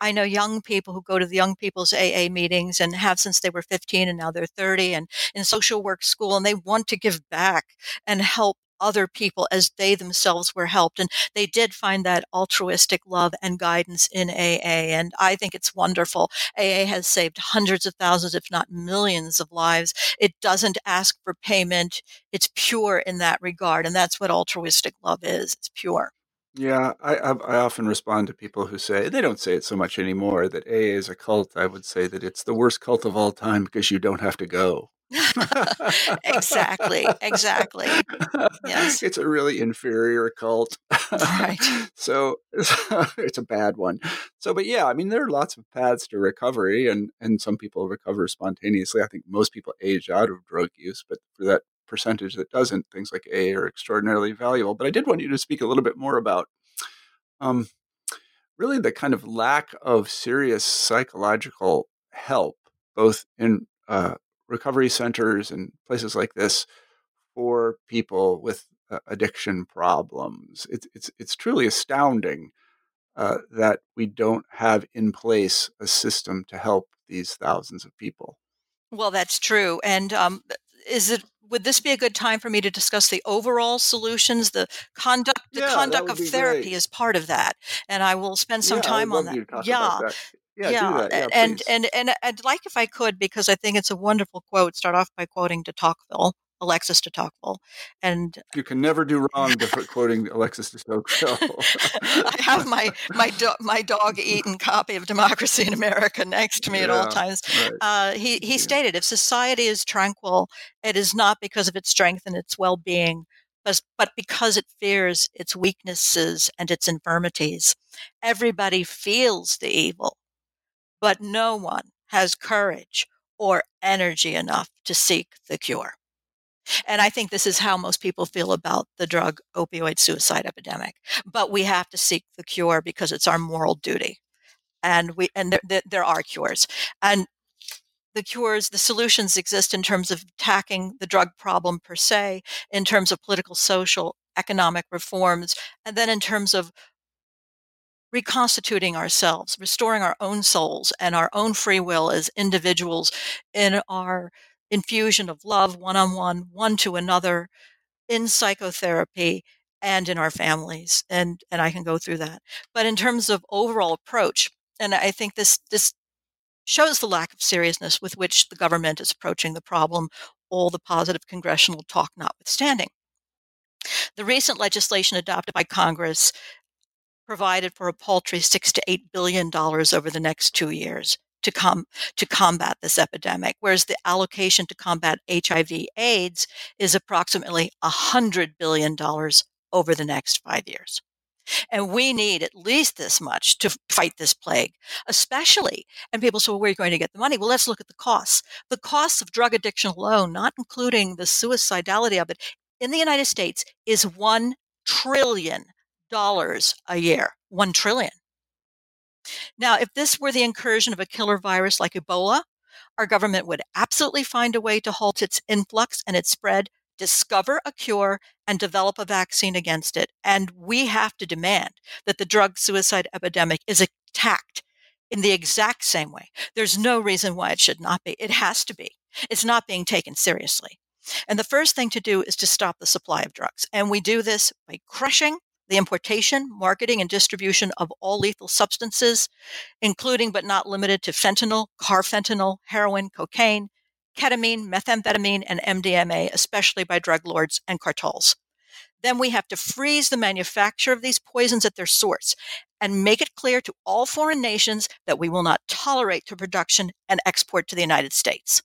I know young people who go to the young people's AA meetings and have since they were 15 and now they're 30 and in social work school and they want to give back and help other people as they themselves were helped. And they did find that altruistic love and guidance in AA. And I think it's wonderful. AA has saved hundreds of thousands, if not millions of lives. It doesn't ask for payment. It's pure in that regard. And that's what altruistic love is. It's pure. Yeah, I, I, often respond to people who say they don't say it so much anymore that AA is a cult. I would say that it's the worst cult of all time because you don't have to go. exactly, exactly. Yes. It's a really inferior cult. Right. so, so it's a bad one. So, but yeah, I mean, there are lots of paths to recovery, and and some people recover spontaneously. I think most people age out of drug use, but for that percentage that doesn't, things like A are extraordinarily valuable. But I did want you to speak a little bit more about um, really the kind of lack of serious psychological help, both in uh, recovery centers and places like this, for people with uh, addiction problems. It's it's it's truly astounding uh, that we don't have in place a system to help these thousands of people. Well, that's true. And um, is it would this be a good time for me to discuss the overall solutions the conduct the Yeah, conduct of therapy great. is part of that and i will spend some Yeah, time on that yeah that. Yeah, do yeah that. Yeah, a- and and and i'd like if i could because i think it's a wonderful quote start off by quoting de tocqueville alexis de tocqueville and You can never do wrong quoting Alexis de Tocqueville. I have my my do- my dog eaten copy of Democracy in America next to me at all times. right. Uh, he he Yeah. stated, "If society is tranquil, it is not because of its strength and its well-being, but but because it fears its weaknesses and its infirmities. Everybody feels the evil, but no one has courage or energy enough to seek the cure." And I think this is how most people feel about the drug opioid suicide epidemic. But we have to seek the cure because it's our moral duty. And we and there, there, are cures. And the cures, the solutions exist in terms of attacking the drug problem per se, in terms of political, social, economic reforms, and then in terms of reconstituting ourselves, restoring our own souls and our own free will as individuals in our infusion of love, one on one, one to another, in psychotherapy and in our families. And and I can go through that. But in terms of overall approach, and I think this this shows the lack of seriousness with which the government is approaching the problem, all the positive congressional talk notwithstanding. The recent legislation adopted by Congress provided for a paltry six to eight billion dollars over the next two years to com- to combat this epidemic, whereas the allocation to combat HIV/AIDS is approximately hundred billion dollars over the next five years. And we need at least this much to fight this plague, especially. And people say, well, where are you going to get the money? Well, let's look at the costs. The costs of drug addiction alone, not including the suicidality of it, in the United States is $1 trillion a year. 1 trillion. Now, if this were the incursion of a killer virus like Ebola, our government would absolutely find a way to halt its influx and its spread, discover a cure, and develop a vaccine against it. And we have to demand that the drug suicide epidemic is attacked in the exact same way. There's no reason why it should not be. It has to be. It's not being taken seriously. And the first thing to do is to stop the supply of drugs. And we do this by crushing the importation, marketing, and distribution of all lethal substances, including but not limited to fentanyl, carfentanil, heroin, cocaine, ketamine, methamphetamine, and MDMA, especially by drug lords and cartels. Then we have to freeze the manufacture of these poisons at their source and make it clear to all foreign nations that we will not tolerate their production and export to the United States.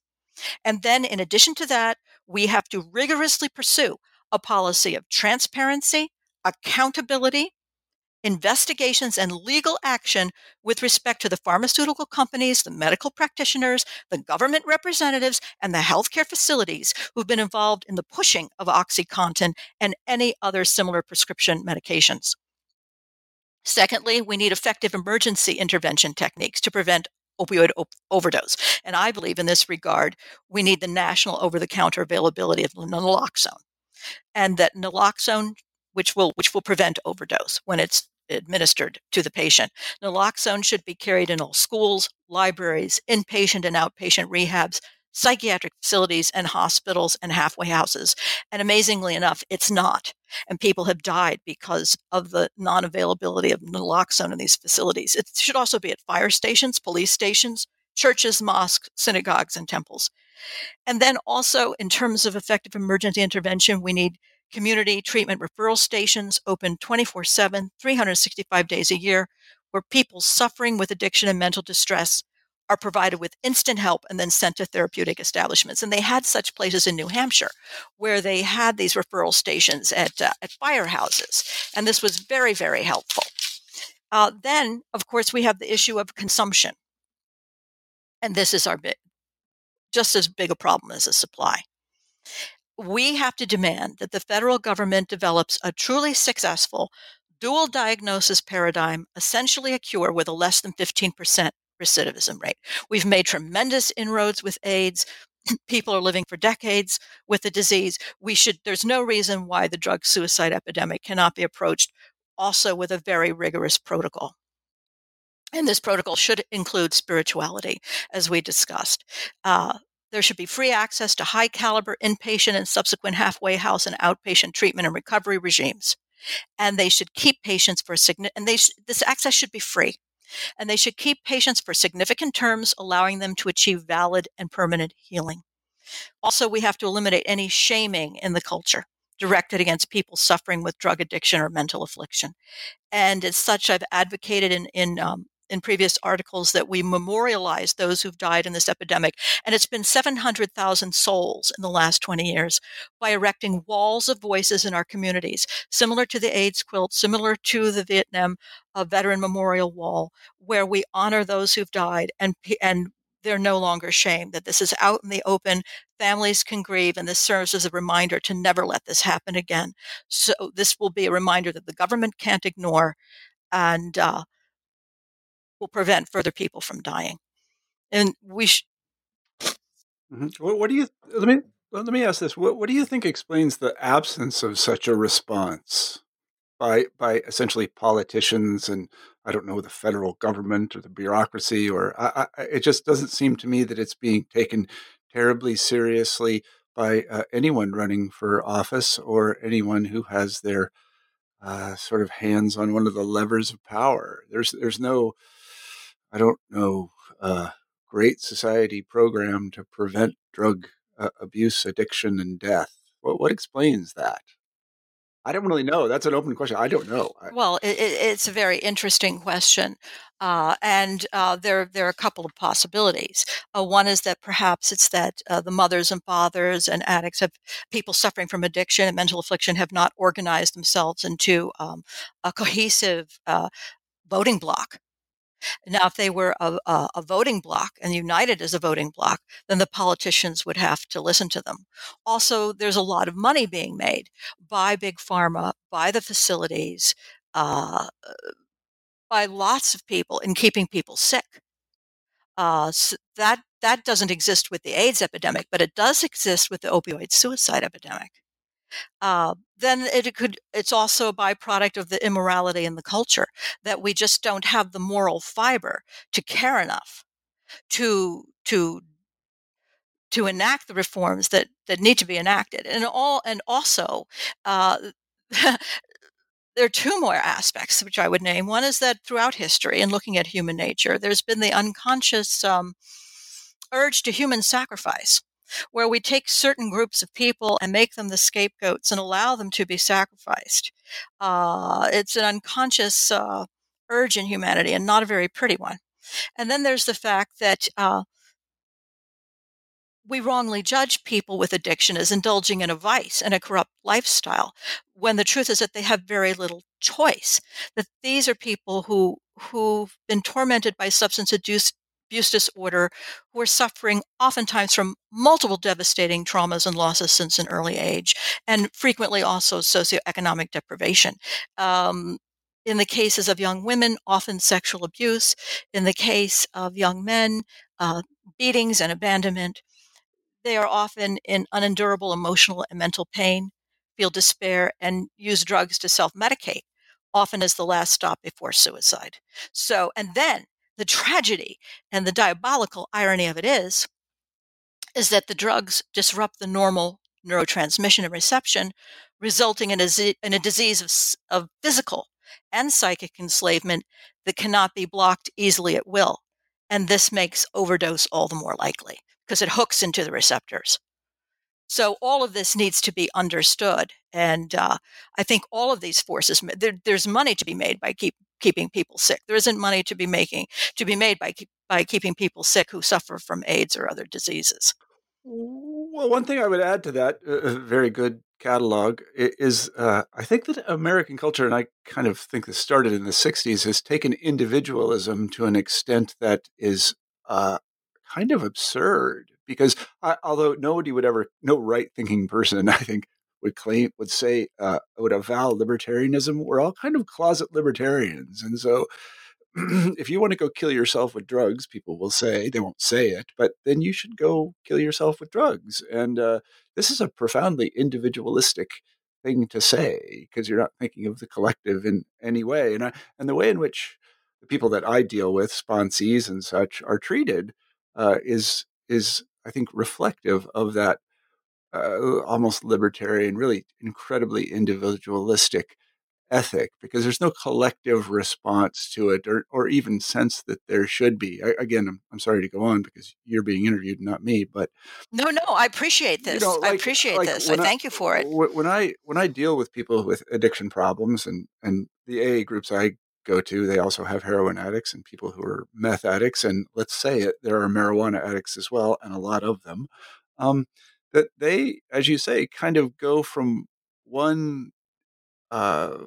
And then, in addition to that, we have to rigorously pursue a policy of transparency, accountability, investigations, and legal action with respect to the pharmaceutical companies, the medical practitioners, the government representatives, and the healthcare facilities who've been involved in the pushing of OxyContin and any other similar prescription medications. Secondly, we need effective emergency intervention techniques to prevent opioid op- overdose. And I believe in this regard, we need the national over the counter availability of naloxone. And that naloxone, which will, which will prevent overdose when it's administered to the patient. Naloxone should be carried in all schools, libraries, inpatient and outpatient rehabs, psychiatric facilities, and hospitals and halfway houses. And amazingly enough, it's not. And people have died because of the non availability of naloxone in these facilities. It should also be at fire stations, police stations, churches, mosques, synagogues, and temples. And then also, in terms of effective emergency intervention, we need community treatment referral stations open 24 7, 365 days a year, where people suffering with addiction and mental distress are provided with instant help and then sent to therapeutic establishments. And they had such places in New Hampshire where they had these referral stations at, uh, at firehouses. And this was very, very helpful. Uh, then, of course, we have the issue of consumption. And this is our bit, just as big a problem as a supply. We have to demand that the federal government develops a truly successful dual diagnosis paradigm, essentially a cure with a less than 15% recidivism rate. We've made tremendous inroads with AIDS. People are living for decades with the disease. We should, there's no reason why the drug suicide epidemic cannot be approached also with a very rigorous protocol. And this protocol should include spirituality, as we discussed. Uh, there should be free access to high caliber inpatient and subsequent halfway house and outpatient treatment and recovery regimes. And they should keep patients for significant, and they sh- this access should be free and they should keep patients for significant terms, allowing them to achieve valid and permanent healing. Also, we have to eliminate any shaming in the culture directed against people suffering with drug addiction or mental affliction. And as such, I've advocated in, in um, in previous articles that we memorialize those who've died in this epidemic. And it's been 700,000 souls in the last 20 years by erecting walls of voices in our communities, similar to the AIDS quilt, similar to the Vietnam uh, Veteran Memorial Wall, where we honor those who've died and, and they're no longer shamed, that this is out in the open. Families can grieve, and this serves as a reminder to never let this happen again. So, this will be a reminder that the government can't ignore. And uh, will prevent further people from dying. And we should. Mm-hmm. What, what, do you let me let me ask this? What, what do you think explains the absence of such a response by by essentially politicians and I don't know the federal government or the bureaucracy or I, I, it just doesn't seem to me that it's being taken terribly seriously by uh, anyone running for office or anyone who has their uh, sort of hands on one of the levers of power. There's there's no I don't know, uh, great society program to prevent drug uh, abuse, addiction, and death. What, what explains that? I don't really know. That's an open question. I don't know. Well, it, it's a very interesting question, uh, and uh, there there are a couple of possibilities. Uh, one is that perhaps it's that uh, the mothers and fathers and addicts have people suffering from addiction and mental affliction have not organized themselves into um, a cohesive voting block now, if they were a, a, a, voting bloc and united as a voting bloc, then the politicians would have to listen to them. Also, there's a lot of money being made by big pharma, by the facilities, uh, by lots of people in keeping people sick. Uh, so that that doesn't exist with the AIDS epidemic, but it does exist with the opioid suicide epidemic uh, then it could it's also a byproduct of the immorality in the culture that we just don't have the moral fiber to care enough to to to enact the reforms that that need to be enacted and all and also uh, there are two more aspects which I would name. One is that throughout history and looking at human nature, there's been the unconscious um, urge to human sacrifice where we take certain groups of people and make them the scapegoats and allow them to be sacrificed. Uh, it's an unconscious uh, urge in humanity and not a very pretty one. And then there's the fact that uh, we wrongly judge people with addiction as indulging in a vice and a corrupt lifestyle when the truth is that they have very little choice that these are people who who've been tormented by substance abuse abuse disorder who are suffering oftentimes from multiple devastating traumas and losses since an early age, and frequently also socioeconomic deprivation. Um, in the cases of young women, often sexual abuse. In the case of young men, uh, beatings and abandonment. They are often in unendurable emotional and mental pain, feel despair, and use drugs to self medicate, often as the last stop before suicide. So, and then the tragedy and the diabolical irony of it is is that the drugs disrupt the normal neurotransmission and reception resulting in a, in a disease of, of physical and psychic enslavement that cannot be blocked easily at will and this makes overdose all the more likely because it hooks into the receptors So all of this needs to be understood, and uh, I think all of these forces. There, there's money to be made by keep, keeping people sick. There isn't money to be making to be made by by keeping people sick who suffer from AIDS or other diseases. Well, one thing I would add to that uh, very good catalog is uh, I think that American culture, and I kind of think this started in the 60s, has taken individualism to an extent that is uh, kind of absurd because I, although nobody would ever, no right thinking person, I think, would claim, would say, uh, would avow libertarianism, we're all kind of closet libertarians. And so if you want to go kill yourself with drugs, people will say, they won't say it, but then you should go kill yourself with drugs. And uh, this is a profoundly individualistic thing to say because you're not thinking of the collective in any way. And, I, and the way in which the people that I deal with, sponsees and such, are treated uh, is is I think reflective of that uh, almost libertarian, really incredibly individualistic ethic because there's no collective response to it or, or even sense that there should be. I, again, I'm, I'm sorry to go on because you're being interviewed, not me, but no, no, I appreciate this. You know, like, I appreciate like this. I thank you for it. When I, when I deal with people with addiction problems and, and the AA groups I go to, they also have heroin addicts and people who are meth addicts. And let's say it, there are marijuana addicts as well, and a lot of them. Um, that they, as you say, kind of go from one uh,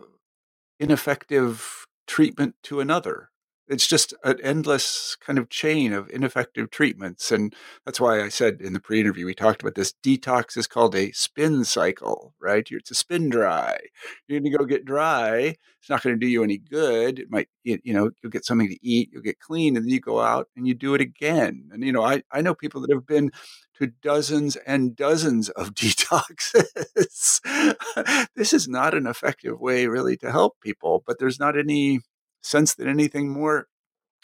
ineffective treatment to another it's just an endless kind of chain of ineffective treatments. And that's why I said in the pre interview, we talked about this detox is called a spin cycle, right? You're it's a spin dry. You're going to go get dry. It's not going to do you any good. It might, you know, you'll get something to eat, you'll get clean, and then you go out and you do it again. And, you know, I, I know people that have been to dozens and dozens of detoxes. this is not an effective way, really, to help people, but there's not any sense that anything more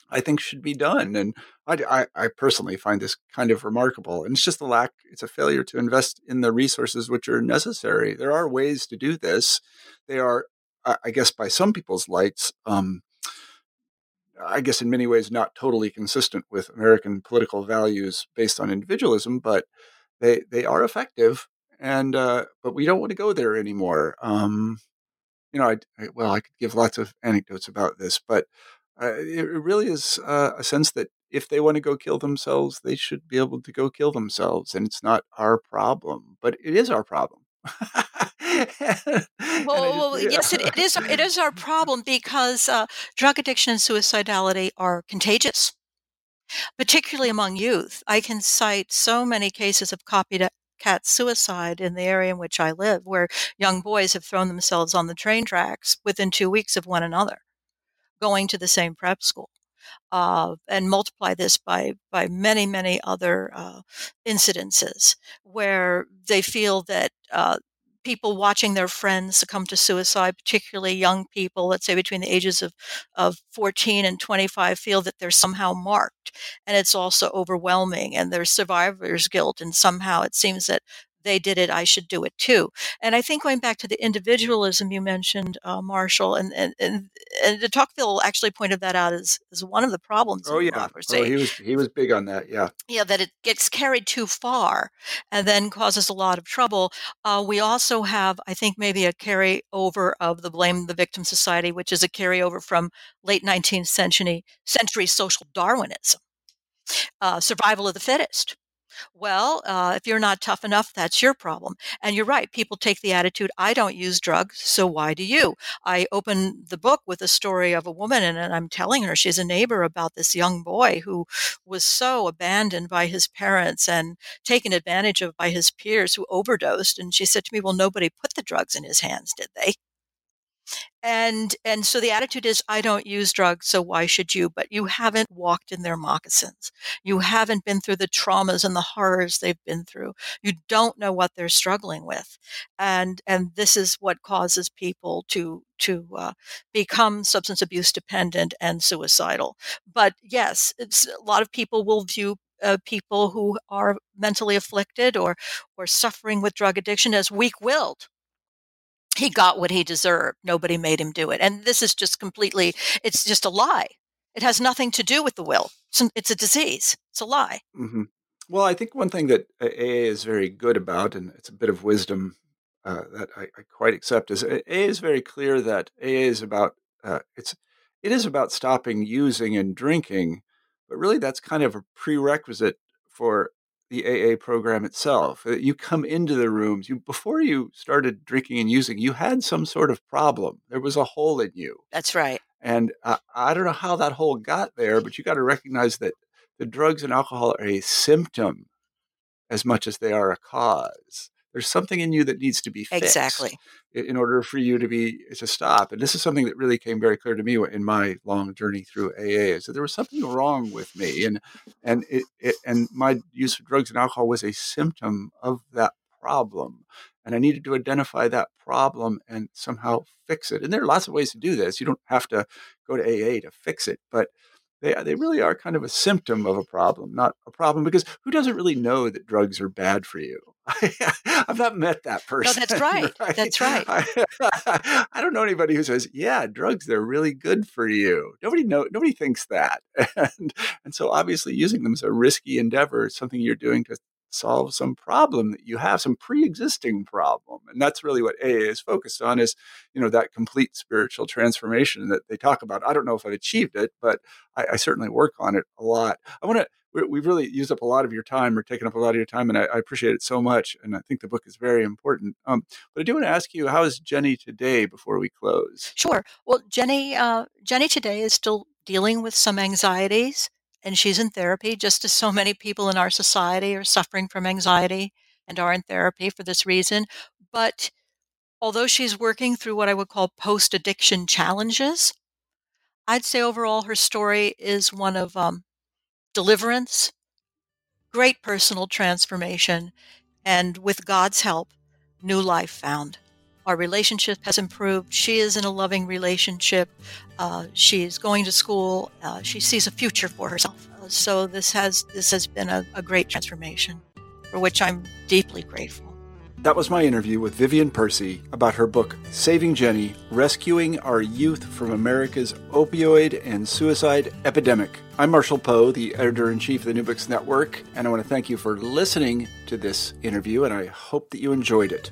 I think should be done. And I, I, I, personally find this kind of remarkable. And it's just a lack, it's a failure to invest in the resources which are necessary. There are ways to do this. They are, I guess, by some people's lights, um, I guess in many ways not totally consistent with American political values based on individualism, but they they are effective. And uh, but we don't want to go there anymore. Um, you know, I, I, well, I could give lots of anecdotes about this, but uh, it really is uh, a sense that if they want to go kill themselves, they should be able to go kill themselves, and it's not our problem, but it is our problem. well, well yes, it, it is. It is our problem because uh, drug addiction and suicidality are contagious, particularly among youth. I can cite so many cases of copied cat suicide in the area in which I live, where young boys have thrown themselves on the train tracks within two weeks of one another, going to the same prep school. Uh, and multiply this by by many many other uh, incidences where they feel that uh, people watching their friends succumb to suicide, particularly young people, let's say between the ages of, of 14 and 25, feel that they're somehow marked. And it's also overwhelming, and there's survivor's guilt. And somehow it seems that they did it, I should do it too. And I think going back to the individualism you mentioned, uh, Marshall, and, and, and, and de Tocqueville actually pointed that out as, as one of the problems oh, yeah. democracy. Oh, he was, he was big on that, yeah. Yeah, that it gets carried too far and then causes a lot of trouble. Uh, we also have, I think, maybe a carryover of the blame the victim society, which is a carryover from late 19th century, century social Darwinism. Uh, survival of the fittest. Well, uh, if you're not tough enough, that's your problem. And you're right. People take the attitude, I don't use drugs, so why do you? I open the book with a story of a woman, and, and I'm telling her she's a neighbor about this young boy who was so abandoned by his parents and taken advantage of by his peers who overdosed. And she said to me, Well, nobody put the drugs in his hands, did they? And and so the attitude is i don't use drugs so why should you? But you haven't walked in their moccasins. You haven't been through the traumas and the horrors they've been through. You don't know what they're struggling with. And and this is what causes people to to uh, become substance abuse dependent and suicidal. But yes a lot of people will view uh, people who are mentally afflicted or or suffering with drug addiction as weak-willed he got what he deserved. Nobody made him do it. And this is just completely, it's just a lie. It has nothing to do with the will. It's, it's a disease. It's a lie. Mm-hmm. Well, I think one thing that AA is very good about, and it's a bit of wisdom uh, that I, I, quite accept, is AA is very clear that AA is about uh, it's it is about stopping using and drinking, but really that's kind of a prerequisite for the AA program itself. Uh, you come into the rooms, you before you started drinking and using, you had some sort of problem. There was a hole in you. That's right. And uh, I don't know how that hole got there, but you got to recognize that the drugs and alcohol are a symptom as much as they are a cause. There's something in you that needs to be fixed exactly in order for you to be to stop. And this is something that really came very clear to me in my long journey through AA. Is that there was something wrong with me, and and it, it and my use of drugs and alcohol was a symptom of that problem. And I needed to identify that problem and somehow fix it. And there are lots of ways to do this. You don't have to go to AA to fix it, but they uh, they really are kind of a symptom of a problem, not a problem. Because who doesn't really know that drugs are bad for you? I've not met that person. No, that's right. right? That's right. I, I, don't know anybody who says, "Yeah, drugs they're really good for you." Nobody know. Nobody thinks that, and and so obviously using them is a risky endeavor. It's something you're doing to solve some problem that you have, some pre-existing problem. And that's really what AA is focused on is, you know, that complete spiritual transformation that they talk about. I don't know if I've achieved it, but I, I certainly work on it a lot. I want to we've really used up a lot of your time or taken up a lot of your time, and I, I appreciate it so much. And I think the book is very important. Um, but I do want to ask you, how is Jenny today before we close? Sure. Well, Jenny, uh, Jenny today is still dealing with some anxieties and she's in therapy, just as so many people in our society are suffering from anxiety and are in therapy for this reason. But although she's working through what I would call post addiction challenges, I'd say overall her story is one of um, deliverance, great personal transformation, and with God's help, new life found. Our relationship has improved. She is in a loving relationship. Uh, she's going to school. Uh, she sees a future for herself. Uh, so this has this has been a, a great transformation, for which I'm deeply grateful. That was my interview with Vivian Percy about her book, Saving Jenny Rescuing Our Youth from America's Opioid and Suicide Epidemic. I'm Marshall Poe, the editor in chief of the New Books Network, and I want to thank you for listening to this interview, and I hope that you enjoyed it.